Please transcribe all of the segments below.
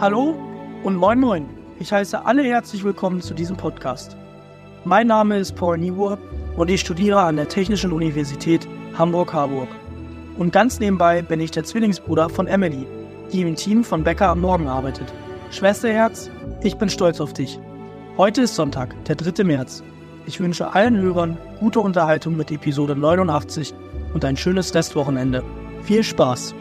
Hallo und moin moin. Ich heiße alle herzlich willkommen zu diesem Podcast. Mein Name ist Paul Niebuhr und ich studiere an der Technischen Universität Hamburg-Harburg. Und ganz nebenbei bin ich der Zwillingsbruder von Emily, die im Team von Becker am Morgen arbeitet. Schwesterherz, ich bin stolz auf dich. Heute ist Sonntag, der 3. März. Ich wünsche allen Hörern gute Unterhaltung mit Episode 89 und ein schönes Restwochenende. Viel Spaß!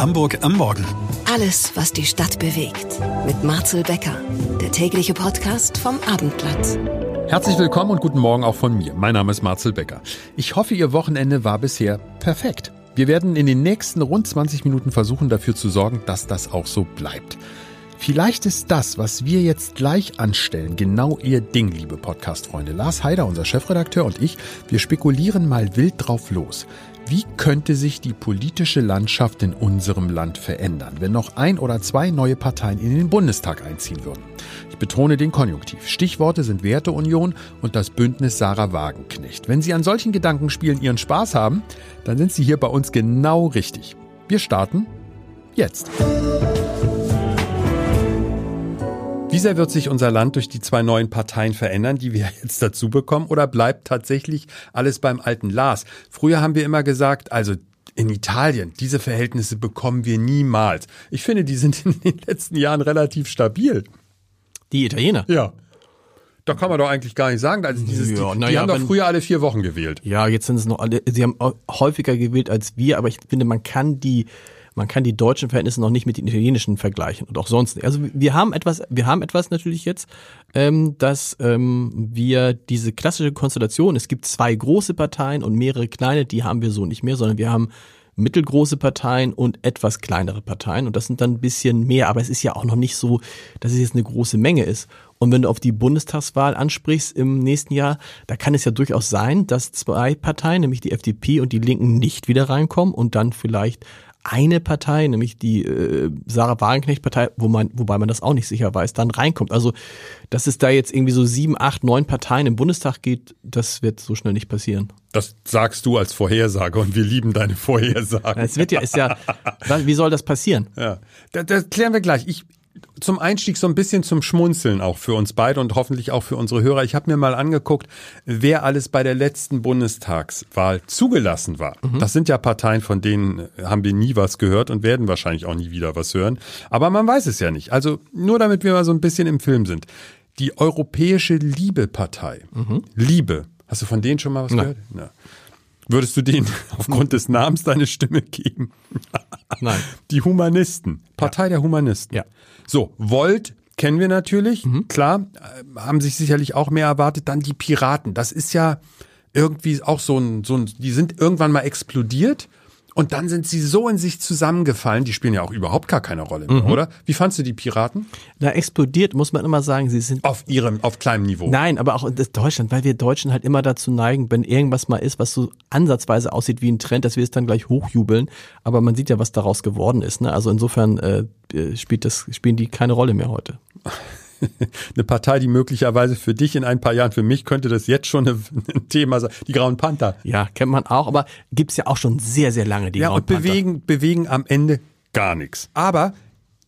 Hamburg am Morgen. Alles, was die Stadt bewegt. Mit Marcel Becker, der tägliche Podcast vom Abendblatt. Herzlich willkommen und guten Morgen auch von mir. Mein Name ist Marcel Becker. Ich hoffe, Ihr Wochenende war bisher perfekt. Wir werden in den nächsten rund 20 Minuten versuchen, dafür zu sorgen, dass das auch so bleibt. Vielleicht ist das, was wir jetzt gleich anstellen, genau Ihr Ding, liebe Podcast-Freunde. Lars Heider, unser Chefredakteur und ich, wir spekulieren mal wild drauf los. Wie könnte sich die politische Landschaft in unserem Land verändern, wenn noch ein oder zwei neue Parteien in den Bundestag einziehen würden? Ich betone den Konjunktiv. Stichworte sind Werteunion und das Bündnis Sarah Wagenknecht. Wenn Sie an solchen Gedankenspielen Ihren Spaß haben, dann sind Sie hier bei uns genau richtig. Wir starten jetzt. Wie sehr wird sich unser Land durch die zwei neuen Parteien verändern, die wir jetzt dazu bekommen, oder bleibt tatsächlich alles beim alten Lars? Früher haben wir immer gesagt, also in Italien, diese Verhältnisse bekommen wir niemals. Ich finde, die sind in den letzten Jahren relativ stabil. Die Italiener? Ja. Da kann man doch eigentlich gar nicht sagen. Also dieses, Ja, die, die ja, haben doch wenn- früher alle vier Wochen gewählt. Ja, jetzt sind es noch alle, sie haben häufiger gewählt als wir, aber ich finde, man kann die, man kann die deutschen Verhältnisse noch nicht mit den italienischen vergleichen und auch sonst nicht. Also wir haben etwas, wir haben etwas natürlich jetzt, ähm, dass ähm, wir diese klassische Konstellation, es gibt zwei große Parteien und mehrere kleine, die haben wir so nicht mehr, sondern wir haben mittelgroße Parteien und etwas kleinere Parteien und das sind dann ein bisschen mehr, aber es ist ja auch noch nicht so, dass es jetzt eine große Menge ist. Und wenn du auf die Bundestagswahl ansprichst im nächsten Jahr, da kann es ja durchaus sein, dass zwei Parteien, nämlich die FDP und die Linken, nicht wieder reinkommen und dann vielleicht eine Partei, nämlich die äh, Sarah Wagenknecht-Partei, wo man, wobei man das auch nicht sicher weiß, dann reinkommt. Also, dass es da jetzt irgendwie so sieben, acht, neun Parteien im Bundestag geht, das wird so schnell nicht passieren. Das sagst du als Vorhersage und wir lieben deine Vorhersagen. Es wird ja, ist ja, wie soll das passieren? Ja, das, das klären wir gleich. Ich zum Einstieg so ein bisschen zum Schmunzeln auch für uns beide und hoffentlich auch für unsere Hörer. Ich habe mir mal angeguckt, wer alles bei der letzten Bundestagswahl zugelassen war. Das sind ja Parteien, von denen haben wir nie was gehört und werden wahrscheinlich auch nie wieder was hören. Aber man weiß es ja nicht. Also nur damit wir mal so ein bisschen im Film sind. Die Europäische Liebe-Partei. Liebe. Hast du von denen schon mal was gehört? Ja. Würdest du denen aufgrund des Namens deine Stimme geben? Nein. Die Humanisten. Partei der Humanisten. Ja. So, Volt kennen wir natürlich. Klar, äh, haben sich sicherlich auch mehr erwartet. Dann die Piraten. Das ist ja irgendwie auch so ein, so ein, die sind irgendwann mal explodiert. Und dann sind sie so in sich zusammengefallen, die spielen ja auch überhaupt gar keine Rolle mehr, oder? Wie fandst du die Piraten? Da explodiert, muss man immer sagen, sie sind Auf ihrem, auf kleinem Niveau. Nein, aber auch in Deutschland, weil wir Deutschen halt immer dazu neigen, wenn irgendwas mal ist, was so ansatzweise aussieht wie ein Trend, dass wir es dann gleich hochjubeln. Aber man sieht ja, was daraus geworden ist. Ne? Also insofern äh, spielt das, spielen die keine Rolle mehr heute. Eine Partei, die möglicherweise für dich in ein paar Jahren, für mich könnte das jetzt schon ein Thema sein. Die Grauen Panther. Ja, kennt man auch, aber gibt's ja auch schon sehr, sehr lange die Ja, Grauen und Panther. bewegen, bewegen am Ende gar nichts. Aber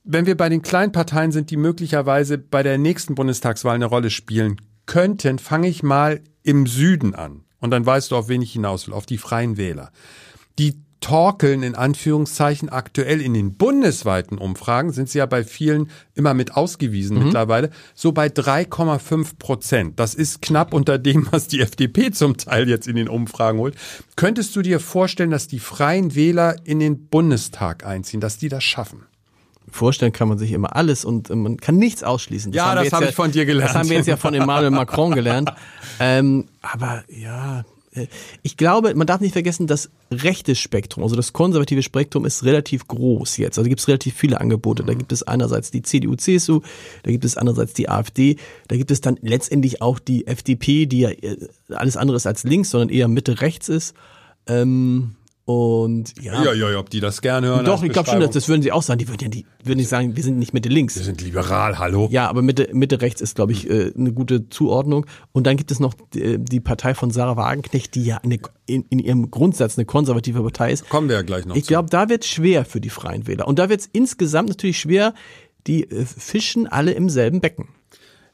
wenn wir bei den kleinen Parteien sind, die möglicherweise bei der nächsten Bundestagswahl eine Rolle spielen könnten, fange ich mal im Süden an. Und dann weißt du, auf wen ich hinaus will, auf die Freien Wähler. Die torkeln in Anführungszeichen aktuell in den bundesweiten Umfragen, sind sie ja bei vielen immer mit ausgewiesen mittlerweile, so bei 3,5 Prozent. Das ist knapp unter dem, was die FDP zum Teil jetzt in den Umfragen holt. Könntest du dir vorstellen, dass die Freien Wähler in den Bundestag einziehen, dass die das schaffen? Vorstellen kann man sich immer alles und äh, man kann nichts ausschließen. Ja, haben wir das habe ich von dir gelernt. Das haben wir jetzt ja von Emmanuel Macron gelernt. Ähm, aber ja, ich glaube, man darf nicht vergessen, das rechte Spektrum, also das konservative Spektrum ist relativ groß jetzt. Also gibt es relativ viele Angebote. Da gibt es einerseits die CDU, CSU, da gibt es andererseits die AfD, da gibt es dann letztendlich auch die FDP, die ja äh, alles andere ist als links, sondern eher Mitte rechts ist. Ähm, Und ja, Ja, ja, ja, ob die das gerne hören. doch, ich glaube schon, dass, das würden sie auch sagen. Die würden ja die, würden nicht sagen, wir sind nicht Mitte links. Wir sind liberal, hallo. Ja, aber Mitte, Mitte rechts ist, glaube ich, äh, eine gute Zuordnung. Und dann gibt es noch die, die Partei von Sarah Wagenknecht, die ja eine, in, in ihrem Grundsatz eine konservative Partei ist. Kommen wir ja gleich noch Ich glaube, da wird schwer für die Freien Wähler. Und da wird es insgesamt natürlich schwer, die äh, fischen alle im selben Becken.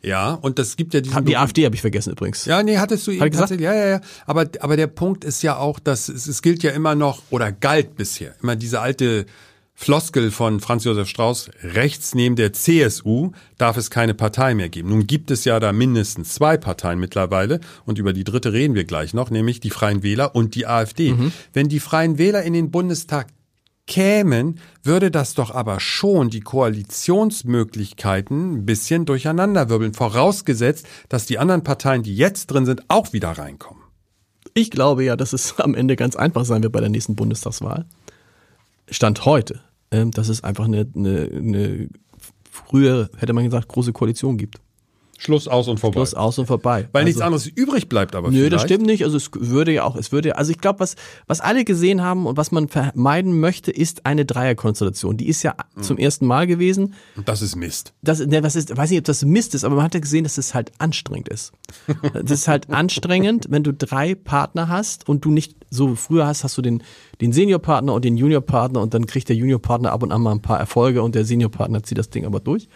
Ja, und das gibt ja diesen Die AfD habe ich vergessen übrigens. Ja, nee, hattest du eben ich gesagt? Ja, ja, ja. Aber, aber der Punkt ist ja auch, dass es, es gilt ja immer noch oder galt bisher immer diese alte Floskel von Franz Josef Strauß, rechts neben der CSU darf es keine Partei mehr geben. Nun gibt es ja da mindestens zwei Parteien mittlerweile und über die dritte reden wir gleich noch, nämlich die Freien Wähler und die AfD. Wenn die Freien Wähler in den Bundestag kämen, würde das doch aber schon die Koalitionsmöglichkeiten ein bisschen durcheinanderwirbeln, vorausgesetzt, dass die anderen Parteien, die jetzt drin sind, auch wieder reinkommen. Ich glaube ja, dass es am Ende ganz einfach sein wird bei der nächsten Bundestagswahl. Stand heute, ähm, dass es einfach eine, eine, eine früher, hätte man gesagt, große Koalition gibt. Schluss aus und vorbei. Plus aus und vorbei. Weil nichts Also- anderes übrig bleibt aber Nö, vielleicht. das stimmt nicht. Also es würde ja auch, es würde ja, also ich glaube, was, was alle gesehen haben und was man vermeiden möchte, ist eine Dreierkonstellation. Die ist ja Mhm. zum ersten Mal gewesen. Und das ist Mist. Das, ne, was ist, weiß nicht, ob das Mist ist, aber man hat ja gesehen, dass es halt anstrengend ist. Das ist halt anstrengend, wenn du drei Partner hast und du nicht so früher hast, hast du den, den Seniorpartner und den Juniorpartner und dann kriegt der Juniorpartner ab und an mal ein paar Erfolge und der Seniorpartner zieht das Ding aber durch.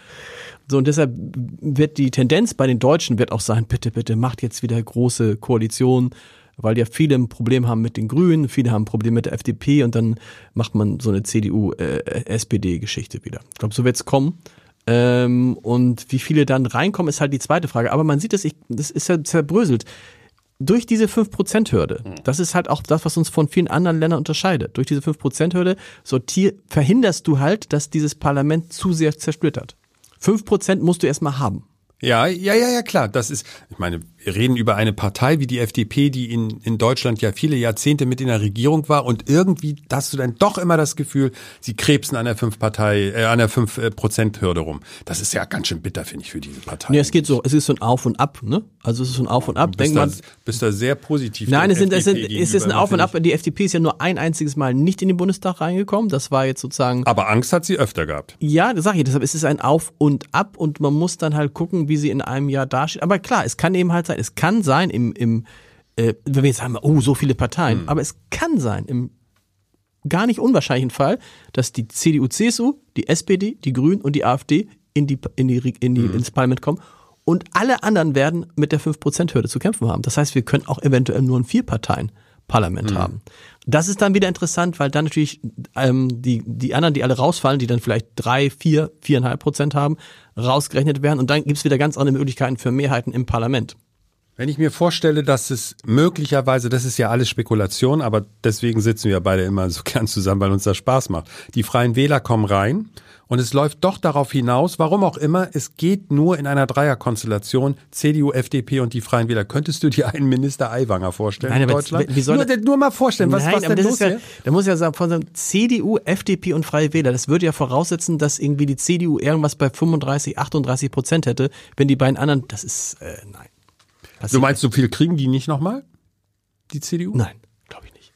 So, und deshalb wird die Tendenz bei den Deutschen wird auch sein, bitte, bitte macht jetzt wieder große Koalitionen, weil ja viele ein Problem haben mit den Grünen, viele haben ein Problem mit der FDP und dann macht man so eine CDU-SPD-Geschichte wieder. Ich glaube, so wird's kommen. Ähm, und wie viele dann reinkommen, ist halt die zweite Frage. Aber man sieht es, das ist ja zerbröselt. Durch diese 5%-Hürde, das ist halt auch das, was uns von vielen anderen Ländern unterscheidet. Durch diese 5%-Hürde sortier, verhinderst du halt, dass dieses Parlament zu sehr zersplittert. 5% musst du erstmal haben. Ja, ja, ja, ja, klar. Das ist, ich meine, reden über eine Partei wie die FDP, die in, in Deutschland ja viele Jahrzehnte mit in der Regierung war und irgendwie hast du dann doch immer das Gefühl, sie krebsen an der 5 Partei, äh, an der 5 äh, Prozent Hürde rum. Das ist ja ganz schön bitter, finde ich, für diese Partei. Nee, es geht so, es ist so ein Auf und Ab, ne? Also es ist so ein Auf und Ab. bist, Denk da, mal, bist da sehr positiv. Nein, es, sind, es, sind, es ist ein Auf und Ab. finde Die FDP ist ja nur ein einziges Mal nicht in den Bundestag reingekommen. Das war jetzt sozusagen. Aber Angst hat sie öfter gehabt. Ja, das sag ich, deshalb ist es ein Auf und Ab und man muss dann halt gucken, wie sie in einem Jahr dasteht. Aber klar, es kann eben halt sein, es kann sein im, im äh, wenn wir jetzt sagen, oh, so viele Parteien, Hm. aber es kann sein im gar nicht unwahrscheinlichen Fall, dass die CDU, CSU, die SPD, die Grünen und die AfD in die, in die, in die, Hm. ins Parlament kommen und alle anderen werden mit der 5%-Hürde zu kämpfen haben. Das heißt, wir können auch eventuell nur ein Vier-Parteien-Parlament Hm. haben. Das ist dann wieder interessant, weil dann natürlich ähm, die, die anderen, die alle rausfallen, die dann vielleicht drei, vier, viereinhalb Prozent haben, rausgerechnet werden und dann gibt's wieder ganz andere Möglichkeiten für Mehrheiten im Parlament. Wenn ich mir vorstelle, dass es möglicherweise, das ist ja alles Spekulation, aber deswegen sitzen wir beide immer so gern zusammen, weil uns das Spaß macht. Die Freien Wähler kommen rein und es läuft doch darauf hinaus, warum auch immer, es geht nur in einer Dreierkonstellation CDU, FDP und die Freien Wähler. Könntest du dir einen Minister Aiwanger vorstellen Nein, in Deutschland? wie soll nur, das- nur mal vorstellen, was, Nein, was denn das los ist ja, hier? da muss ja sagen, von so CDU, FDP und Freie Wähler, das würde ja voraussetzen, dass irgendwie die CDU irgendwas bei 35, 38 Prozent hätte, wenn die beiden anderen, das ist, äh, nein. Du meinst, so viel kriegen die nicht nochmal? Die CDU? Nein, glaube ich nicht.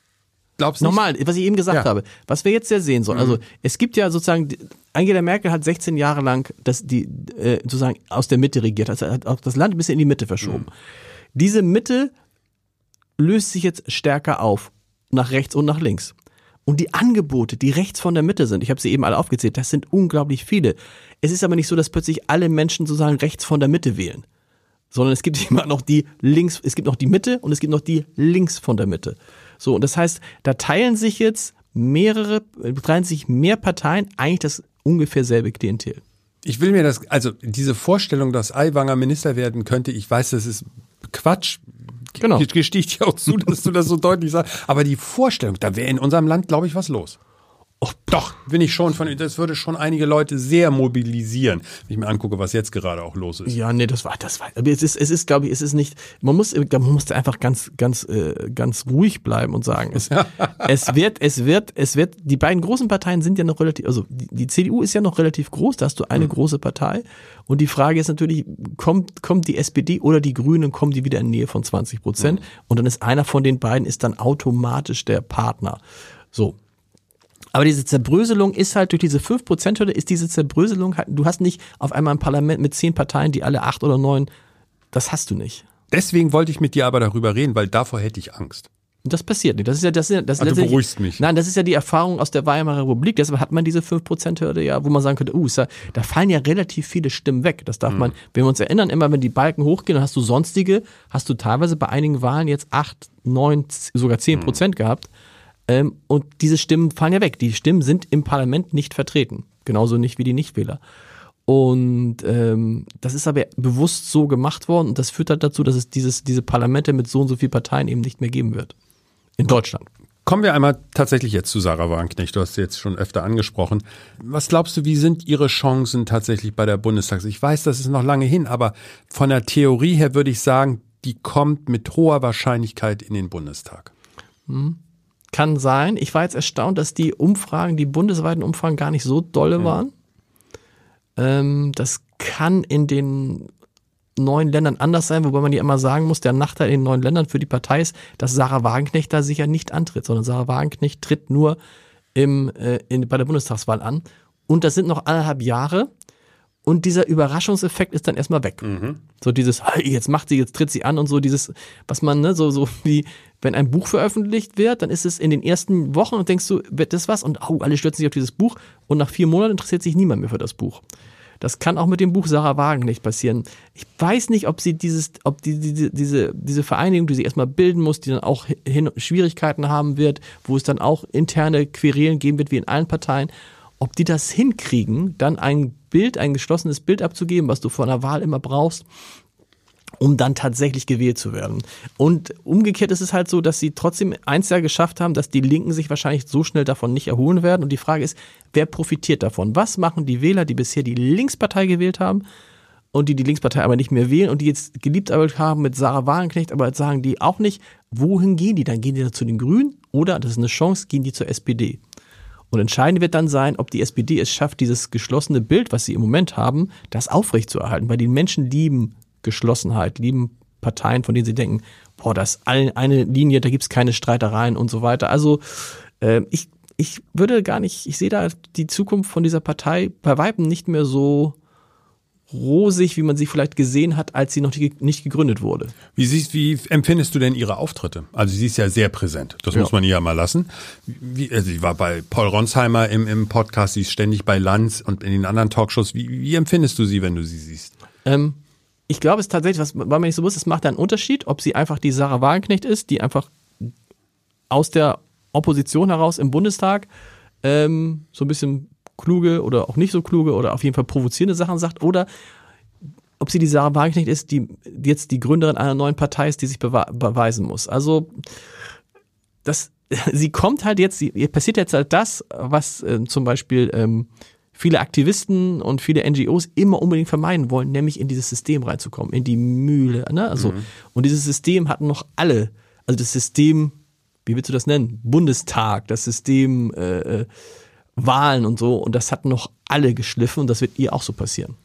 Glaubst du nicht? Normal, was ich eben gesagt Ja. Mhm. habe, was wir jetzt ja sehen sollen. Also es gibt ja sozusagen, Angela Merkel hat 16 Jahre lang das, die, äh, sozusagen aus der Mitte regiert, also hat auch das Land ein bisschen in die Mitte verschoben. Mhm. Diese Mitte löst sich jetzt stärker auf, nach rechts und nach links. Und die Angebote, die rechts von der Mitte sind, ich habe sie eben alle aufgezählt, das sind unglaublich viele. Es ist aber nicht so, dass plötzlich alle Menschen sozusagen rechts von der Mitte wählen sondern es gibt immer noch die links, es gibt noch die Mitte und es gibt noch die links von der Mitte. So, und das heißt, da teilen sich jetzt mehrere, äh, teilen sich mehr Parteien eigentlich das ungefähr selbe Klientel. Ich will mir das, also diese Vorstellung, dass Aiwanger Minister werden könnte, ich weiß, das ist Quatsch. Genau. Ich gestehe ich dir auch zu, dass du das so deutlich sagst. Aber die Vorstellung, da wäre in unserem Land, glaube ich, was los. Oh, doch, bin ich schon von, das würde schon einige Leute sehr mobilisieren, wenn ich mir angucke, was jetzt gerade auch los ist. Ja, nee, das war, das war, aber es ist, es ist, glaube ich, es ist nicht, man muss, man muss einfach ganz, ganz, äh, ganz ruhig bleiben und sagen, es, es wird, es wird, es wird, die beiden großen Parteien sind ja noch relativ, also die, die CDU ist ja noch relativ groß, da hast du eine große Partei und die Frage ist natürlich, kommt, kommt die SPD oder die Grünen, kommen die wieder in Nähe von 20 Prozent und dann ist einer von den beiden ist dann automatisch der Partner. So. Aber diese Zerbröselung ist halt durch diese 5%-Hürde, ist diese Zerbröselung halt, du hast nicht auf einmal ein Parlament mit zehn Parteien, die alle acht oder neun, das hast du nicht. Deswegen wollte ich mit dir aber darüber reden, weil davor hätte ich Angst. Das passiert nicht. Das ist ja, das ist ja, das Also du beruhigst mich. Nein, das ist ja die Erfahrung aus der Weimarer Republik. Deshalb hat man diese 5%-Hürde ja, wo man sagen könnte, uh, da, da fallen ja relativ viele Stimmen weg. Das darf man, wenn wir uns erinnern, immer wenn die Balken hochgehen, dann hast du sonstige, hast du teilweise bei einigen Wahlen jetzt 8, 9, sogar 10 Prozent gehabt. Ähm, und diese Stimmen fallen ja weg. Die Stimmen sind im Parlament nicht vertreten. Genauso nicht wie die Nichtwähler. Und ähm, das ist aber bewusst so gemacht worden und das führt halt dazu, dass es dieses, diese Parlamente mit so und so vielen Parteien eben nicht mehr geben wird. In Deutschland. Kommen wir einmal tatsächlich jetzt zu Sarah Wagenknecht. Du hast sie jetzt schon öfter angesprochen. Was glaubst du, wie sind ihre Chancen tatsächlich bei der Bundestags? Ich weiß, das ist noch lange hin, aber von der Theorie her würde ich sagen, die kommt mit hoher Wahrscheinlichkeit in den Bundestag. Kann sein. Ich war jetzt erstaunt, dass die Umfragen, die bundesweiten Umfragen gar nicht so dolle waren. Ähm, das kann in den neuen Ländern anders sein, wobei man ja immer sagen muss, der Nachteil in den neuen Ländern für die Partei ist, dass Sarah Wagenknecht da sicher nicht antritt, sondern Sarah Wagenknecht tritt nur im, äh, in, bei der Bundestagswahl an. Und das sind noch anderthalb Jahre. Und dieser Überraschungseffekt ist dann erstmal weg. So dieses, hey, jetzt macht sie, jetzt tritt sie an und so dieses, was man, ne, so, so wie, wenn ein Buch veröffentlicht wird, dann ist es in den ersten Wochen und denkst du, wird das was? Und oh, alle stürzen sich auf dieses Buch und nach vier Monaten interessiert sich niemand mehr für das Buch. Das kann auch mit dem Buch Sarah Wagenknecht passieren. Ich weiß nicht, ob sie dieses, ob die, diese, diese, diese Vereinigung, die sie erstmal bilden muss, die dann auch hin, Schwierigkeiten haben wird, wo es dann auch interne Querelen geben wird, wie in allen Parteien, ob die das hinkriegen, dann ein Bild, ein geschlossenes Bild abzugeben, was du vor einer Wahl immer brauchst, um dann tatsächlich gewählt zu werden. Und umgekehrt ist es halt so, dass sie trotzdem eins ja geschafft haben, dass die Linken sich wahrscheinlich so schnell davon nicht erholen werden. Und die Frage ist, wer profitiert davon? Was machen die Wähler, die bisher die Linkspartei gewählt haben und die die Linkspartei aber nicht mehr wählen und die jetzt geliebt haben mit Sarah Wagenknecht, aber jetzt sagen die auch nicht, wohin gehen die? Dann gehen die dann zu den Grünen oder, das ist eine Chance, gehen die zur SPD. Und entscheidend wird dann sein, ob die SPD es schafft, dieses geschlossene Bild, was sie im Moment haben, das aufrechtzuerhalten. Weil die Menschen lieben Geschlossenheit, lieben Parteien, von denen sie denken, boah, das ist eine Linie, da gibt's keine Streitereien und so weiter. Also äh, ich, ich würde gar nicht, ich sehe da die Zukunft von dieser Partei bei Weitem nicht mehr so rosig, wie man sie vielleicht gesehen hat, als sie noch nicht gegründet wurde. Wie, siehst, wie empfindest du denn ihre Auftritte? Also sie ist ja sehr präsent, das Ja. muss man ihr ja mal lassen. Wie, also sie war bei Paul Ronsheimer im, im Podcast, sie ist ständig bei Lanz und in den anderen Talkshows. Wie, wie empfindest du sie, wenn du sie siehst? Ähm, ich glaube es tatsächlich, was weil man nicht so wusste, es macht einen Unterschied, ob sie einfach die Sarah Wagenknecht ist, die einfach aus der Opposition heraus im Bundestag ähm, so ein bisschen kluge oder auch nicht so kluge oder auf jeden Fall provozierende Sachen sagt oder ob sie die Sarah Wagenknecht ist, die jetzt die Gründerin einer neuen Partei ist, die sich beweisen muss. Also das, sie kommt halt jetzt, sie, ihr passiert jetzt halt das, was äh, zum Beispiel ähm, viele Aktivisten und viele NGOs immer unbedingt vermeiden wollen, nämlich in dieses System reinzukommen, in die Mühle. Ne? Also, Und dieses System hatten noch alle, also das System, wie willst du das nennen? Bundestag, das System äh, äh, Wahlen und so, und das hatten noch alle geschliffen und das wird ihr auch so passieren.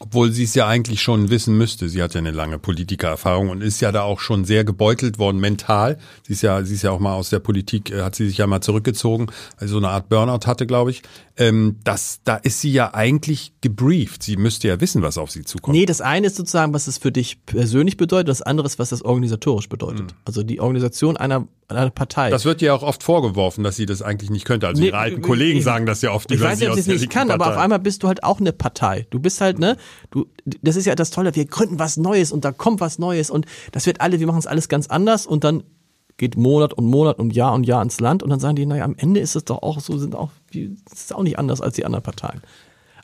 Obwohl sie es ja eigentlich schon wissen müsste. Sie hat ja eine lange Politikererfahrung und ist ja da auch schon sehr gebeutelt worden mental. Sie ist ja, sie ist ja auch mal aus der Politik, äh, hat sie sich ja mal zurückgezogen, weil sie so eine Art Burnout hatte, glaube ich. Ähm, das, da ist sie ja eigentlich gebrieft. Sie müsste ja wissen, was auf sie zukommt. Nee, das eine ist sozusagen, was es für dich persönlich bedeutet, das andere ist, was das organisatorisch bedeutet. Also die Organisation einer, einer Partei. Das wird ihr auch oft vorgeworfen, dass sie das eigentlich nicht könnte. Also Nee, ihre alten Kollegen ich- sagen das ja oft Ich weiß nicht, ob sie es nicht kann, aber auf einmal bist du halt auch eine Partei. Du bist halt, ne, du, das ist ja das Tolle, wir gründen was Neues und da kommt was Neues und das wird alle, wir machen es alles ganz anders und dann geht Monat und Monat und Jahr und Jahr ins Land und dann sagen die, naja, am Ende ist es doch auch so, sind auch, ist auch nicht anders als die anderen Parteien.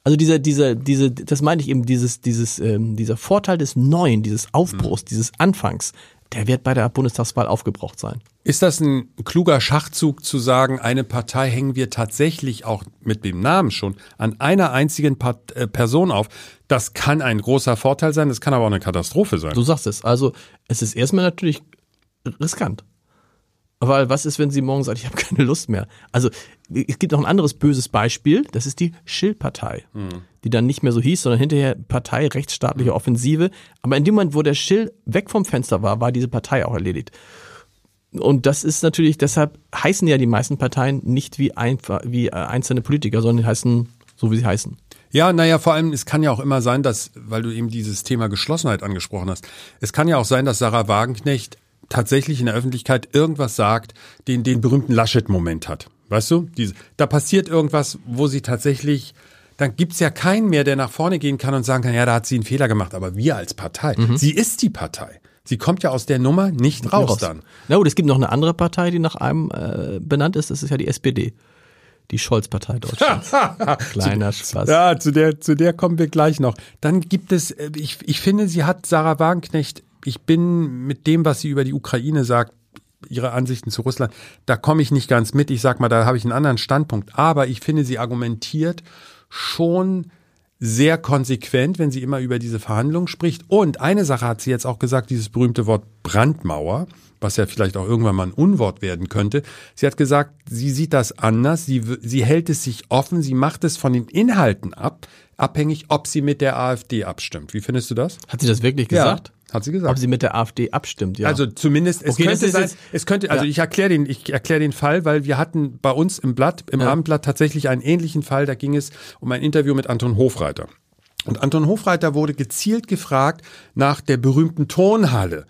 Also dieser, dieser, diese, das meine ich eben, dieses, dieses, ähm, dieser Vorteil des Neuen, dieses Aufbruchs, dieses Anfangs, der wird bei der Bundestagswahl aufgebraucht sein. Ist das ein kluger Schachzug zu sagen, eine Partei hängen wir tatsächlich auch mit dem Namen schon an einer einzigen Part äh, Person auf? Das kann ein großer Vorteil sein, das kann aber auch eine Katastrophe sein. Du sagst es. Also es ist erstmal natürlich riskant. Weil was ist, wenn sie morgen sagt, ich habe keine Lust mehr? Also es gibt noch ein anderes böses Beispiel, das ist die Schill-Partei, die dann nicht mehr so hieß, sondern hinterher Partei rechtsstaatliche Offensive. Aber in dem Moment, wo der Schill weg vom Fenster war, war diese Partei auch erledigt. und das ist natürlich, deshalb heißen ja die meisten Parteien nicht wie, einfach, wie äh, einzelne Politiker, sondern die heißen so, wie sie heißen. Ja, naja, vor allem, es kann ja auch immer sein, dass, weil du eben dieses Thema Geschlossenheit angesprochen hast, es kann ja auch sein, dass Sarah Wagenknecht tatsächlich in der Öffentlichkeit irgendwas sagt, den den berühmten Laschet-Moment hat. Weißt du? Diese, da passiert irgendwas, wo sie tatsächlich, dann gibt's ja keinen mehr, der nach vorne gehen kann und sagen kann, ja, da hat sie einen Fehler gemacht. Aber wir als Partei, sie ist die Partei. Sie kommt ja aus der Nummer nicht raus, dann. Na gut, es gibt noch eine andere Partei, die nach einem äh, benannt ist, das ist ja die SPD. Die Scholz-Partei Deutschlands. Kleiner Spaß. Ja, zu der, zu der kommen wir gleich noch. Dann gibt es, äh, ich, ich finde, sie hat Sarah Wagenknecht, ich bin mit dem, was sie über die Ukraine sagt, ihre Ansichten zu Russland, da komme ich nicht ganz mit. Ich sag mal, da habe ich einen anderen Standpunkt. Aber ich finde, sie argumentiert schon sehr konsequent, wenn sie immer über diese Verhandlungen spricht. Und eine Sache hat sie jetzt auch gesagt, dieses berühmte Wort Brandmauer, was ja vielleicht auch irgendwann mal ein Unwort werden könnte. Sie hat gesagt, sie sieht das anders, sie, sie hält es sich offen, sie macht es von den Inhalten ab, abhängig, ob sie mit der AfD abstimmt. Wie findest du das? Hat sie das wirklich gesagt? Ja. Hat sie gesagt. Ob sie mit der AfD abstimmt, ja. Also zumindest, es Okay, könnte sein, es könnte, also Ja. ich erkläre den, ich erkläre den Fall, weil wir hatten bei uns im Blatt, im Ja. Abendblatt tatsächlich einen ähnlichen Fall, da ging es um ein Interview mit Anton Hofreiter. Und Anton Hofreiter wurde gezielt gefragt nach der berühmten Tonhalle.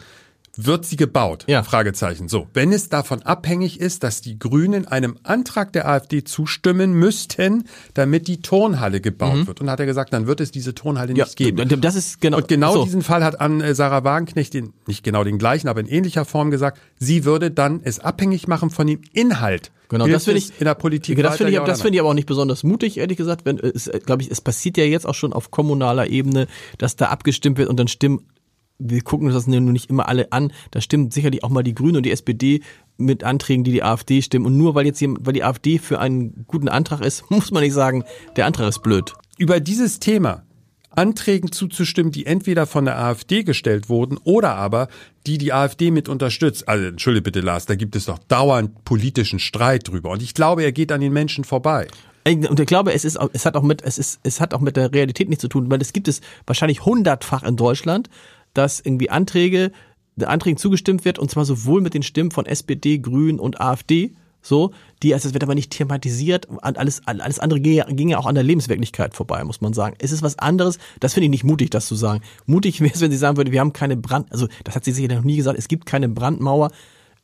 Wird sie gebaut? Ja. Fragezeichen. So, wenn es davon abhängig ist, dass die Grünen einem Antrag der AfD zustimmen müssten, damit die Tonhalle gebaut wird. Und hat er gesagt, dann wird es diese Tonhalle Mhm. ja, nicht geben. Das ist genau. Und genau so. diesen Fall hat an äh, Sarah Wagenknecht, den, nicht genau den gleichen, aber in ähnlicher Form gesagt, sie würde dann es abhängig machen von dem Inhalt. Genau, Hilft das finde ich in der Politik. Das finde ich, das finde ich aber auch nicht besonders mutig, ehrlich gesagt. Wenn es, glaube ich, es passiert ja jetzt auch schon auf kommunaler Ebene, dass da abgestimmt wird und dann stimmen. Wir gucken uns das nur nicht immer alle an. Da stimmen sicherlich auch mal die Grünen und die SPD mit Anträgen, die die AfD stimmen. Und nur weil jetzt jemand, weil die AfD für einen guten Antrag ist, muss man nicht sagen, der Antrag ist blöd. über dieses Thema Anträgen zuzustimmen, die entweder von der AfD gestellt wurden oder aber die die AfD mit unterstützt. Also entschuldige bitte Lars, da gibt es doch dauernd politischen Streit drüber und ich glaube, er geht an den Menschen vorbei. Und ich glaube, es ist, es hat auch mit, es ist, es hat auch mit der Realität nichts zu tun, weil es gibt es wahrscheinlich hundertfach in Deutschland, dass irgendwie Anträge, Anträgen zugestimmt wird und zwar sowohl mit den Stimmen von SPD, Grünen und AfD, so, die, also es wird aber nicht thematisiert, alles, alles andere ginge, ginge auch an der Lebenswirklichkeit vorbei, muss man sagen. Es ist was anderes, das finde ich nicht mutig, das zu sagen. Mutig wäre es, wenn sie sagen würde, wir haben keine Brand, also das hat sie sicher noch nie gesagt, es gibt keine Brandmauer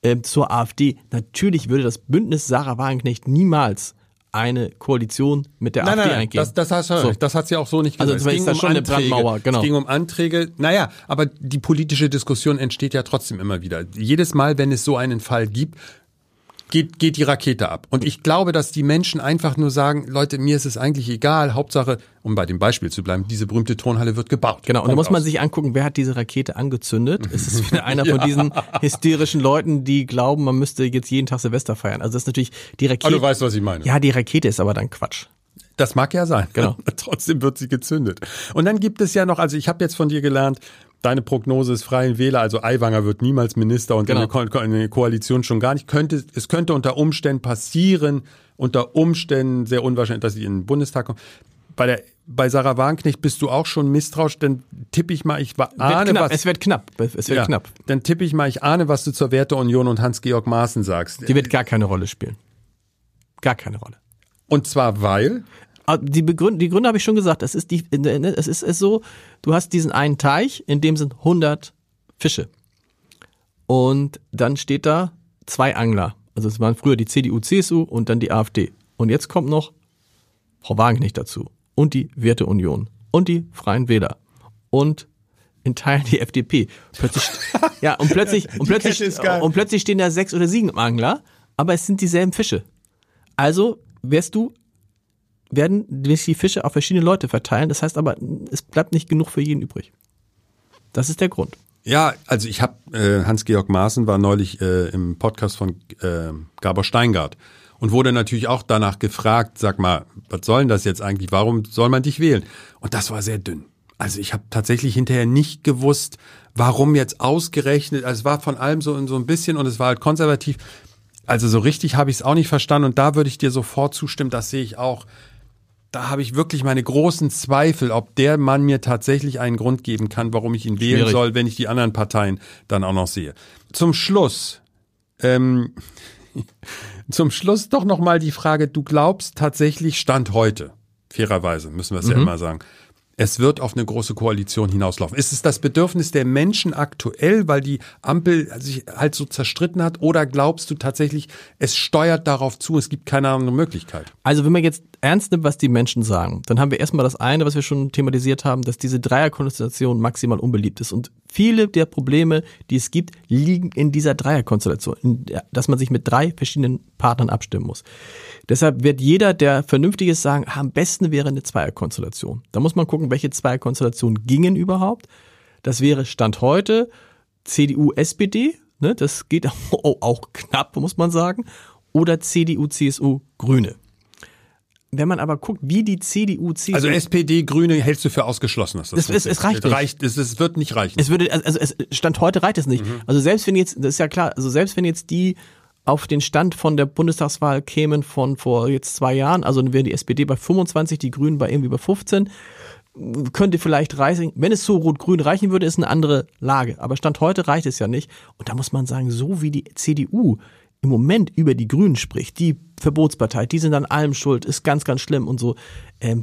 ähm, zur AfD. Natürlich würde das Bündnis Sarah Wagenknecht niemals eine Koalition mit der AfD eingehen. das, das, hast du So. das hat sie auch so nicht Also gesagt. das ist da schon eine Brandmauer, genau. Es ging um Anträge. Naja, aber die politische Diskussion entsteht ja trotzdem immer wieder. Jedes Mal, wenn es so einen Fall gibt, geht, geht die Rakete ab. Und ich glaube, dass die Menschen einfach nur sagen, Leute, mir ist es eigentlich egal. Hauptsache, um bei dem Beispiel zu bleiben, diese berühmte Turnhalle wird gebaut. Genau, und da muss man sich angucken, wer hat diese Rakete angezündet? Ist es wieder einer von diesen hysterischen Leuten, die glauben, man müsste jetzt jeden Tag Silvester feiern? Also das ist natürlich die Rakete. Aber du weißt, was ich meine. ja, die Rakete ist aber dann Quatsch. Das mag ja sein. Genau. Trotzdem wird sie gezündet. Und dann gibt es ja noch, also ich habe jetzt von dir gelernt, deine Prognose ist Freien Wähler, also Aiwanger wird niemals Minister und Genau. in, der Ko in der Koalition schon gar nicht. Könnte, es könnte unter Umständen passieren, unter Umständen sehr unwahrscheinlich, dass sie in den Bundestag kommen. Bei der bei Sarah Wagenknecht bist du auch schon misstrauisch, dann tippe ich mal, ich ahne was. Es wird knapp. Es wird ja, knapp. Dann tippe ich mal, ich ahne, was du zur Werteunion und Hans-Georg Maaßen sagst. Die wird gar keine Rolle spielen. Gar keine Rolle. Und zwar weil, Die, Begründ die Gründe habe ich schon gesagt. Es ist, die, es ist es so, du hast diesen einen Teich, in dem sind 100 Fische. Und dann steht da zwei Angler. Also es waren früher die CDU, CSU und dann die AfD. Und jetzt kommt noch Frau Wagenknecht dazu. Und die Werteunion. Und die Freien Wähler. Und in Teilen die FDP. Plötzlich, ja, und plötzlich, und plötzlich, ist und plötzlich stehen da sechs oder sieben Angler, aber es sind dieselben Fische. Also wirst du werden sich die Fische auf verschiedene Leute verteilen. Das heißt aber, es bleibt nicht genug für jeden übrig. Das ist der Grund. Ja, also ich habe äh, Hans-Georg Maaßen war neulich äh, im Podcast von äh, Gabor Steingart und wurde natürlich auch danach gefragt, sag mal, was soll denn das jetzt eigentlich? Warum soll man dich wählen? Und das war sehr dünn. Also ich habe tatsächlich hinterher nicht gewusst, warum jetzt ausgerechnet. Also es war von allem so so ein bisschen und es war halt konservativ. Also so richtig habe ich es auch nicht verstanden und da würde ich dir sofort zustimmen. Das sehe ich auch. Da habe ich wirklich meine großen Zweifel, ob der Mann mir tatsächlich einen Grund geben kann, warum ich ihn wählen Schwierig. soll, wenn ich die anderen Parteien dann auch noch sehe. Zum Schluss Ähm, zum Schluss doch nochmal die Frage, du glaubst tatsächlich Stand heute, fairerweise müssen wir es mhm. ja immer sagen, es wird auf eine große Koalition hinauslaufen. Ist es das Bedürfnis der Menschen aktuell, weil die Ampel sich halt so zerstritten hat? Oder glaubst du tatsächlich, es steuert darauf zu, es gibt keine andere Möglichkeit? Also wenn man jetzt ernst nimmt, was die Menschen sagen, dann haben wir erstmal das eine, was wir schon thematisiert haben, dass diese Dreierkonstellation maximal unbeliebt ist. Und viele der Probleme, die es gibt, liegen in dieser Dreierkonstellation, dass man sich mit drei verschiedenen Partnern abstimmen muss. Deshalb wird jeder, der vernünftig ist, sagen, am besten wäre eine Zweierkonstellation. Da muss man gucken, welche Zweierkonstellationen gingen überhaupt. Das wäre Stand heute CDU, SPD, ne, das geht auch, auch knapp, muss man sagen, oder CDU, CSU, Grüne. Wenn man aber guckt, wie die CDU, CSU. Also SPD, Grüne hältst du für ausgeschlossen. Das es, es, es reicht nicht. Reicht, es, es wird nicht reichen. Es würde, also es, Stand heute reicht es nicht. Mhm. Also selbst wenn jetzt, das ist ja klar, also selbst wenn jetzt die auf den Stand von der Bundestagswahl kämen von vor jetzt zwei Jahren, also wäre die SPD bei 25, die Grünen bei irgendwie bei 15, könnte vielleicht reichen, wenn es so rot-grün reichen würde, ist eine andere Lage. Aber Stand heute reicht es ja nicht. Und da muss man sagen, so wie die CDU im Moment über die Grünen spricht, die Verbotspartei, die sind an allem schuld, ist ganz, ganz schlimm und so, ähm,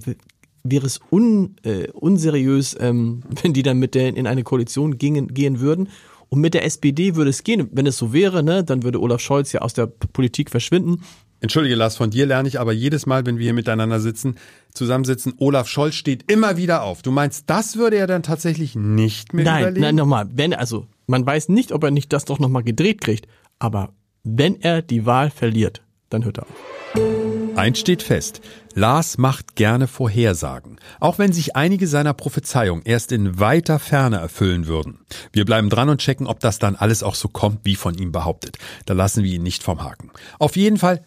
wäre es un, äh, unseriös, ähm, wenn die dann mit der in eine Koalition gingen, gehen würden. Und mit der SPD würde es gehen. Wenn es so wäre, ne, dann würde Olaf Scholz ja aus der Politik verschwinden. Entschuldige, Lars, von dir lerne ich aber jedes Mal, wenn wir hier miteinander sitzen, zusammensitzen, Olaf Scholz steht immer wieder auf. Du meinst, das würde er dann tatsächlich nicht mehr nein, überlegen? Nein, nochmal, wenn, also, man weiß nicht, ob er nicht das doch nochmal gedreht kriegt, aber wenn er die Wahl verliert, dann hört er auf. Eins steht fest. Lars macht gerne Vorhersagen, auch wenn sich einige seiner Prophezeiungen erst in weiter Ferne erfüllen würden. Wir bleiben dran und checken, ob das dann alles auch so kommt, wie von ihm behauptet. Da lassen wir ihn nicht vom Haken. Auf jeden Fall,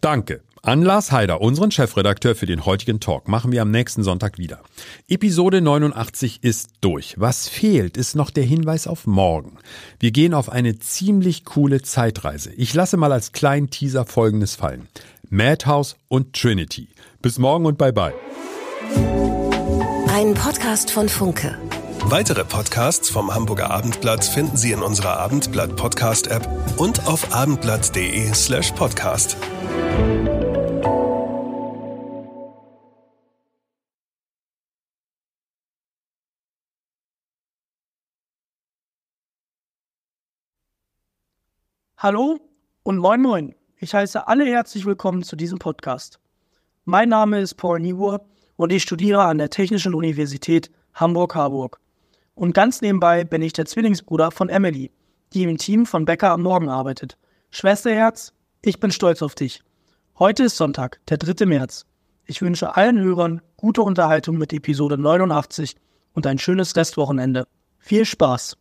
danke. An Lars Heider, unseren Chefredakteur für den heutigen Talk, machen wir am nächsten Sonntag wieder. Episode 89 ist durch. Was fehlt, ist noch der Hinweis auf morgen. Wir gehen auf eine ziemlich coole Zeitreise. Ich lasse mal als kleinen Teaser Folgendes fallen. Madhouse und Trinity. Bis morgen und bye bye. Ein Podcast von Funke. Weitere Podcasts vom Hamburger Abendblatt finden Sie in unserer Abendblatt Podcast App und auf abendblatt.de slash podcast. Hallo und moin moin. Ich heiße alle herzlich willkommen zu diesem Podcast. Mein Name ist Paul Niebuhr und ich studiere an der Technischen Universität Hamburg-Harburg. Und ganz nebenbei bin ich der Zwillingsbruder von Emily, die im Team von Becker am Morgen arbeitet. Schwesterherz, ich bin stolz auf dich. Heute ist Sonntag, der 3. März. Ich wünsche allen Hörern gute Unterhaltung mit Episode 89 und ein schönes Restwochenende. Viel Spaß!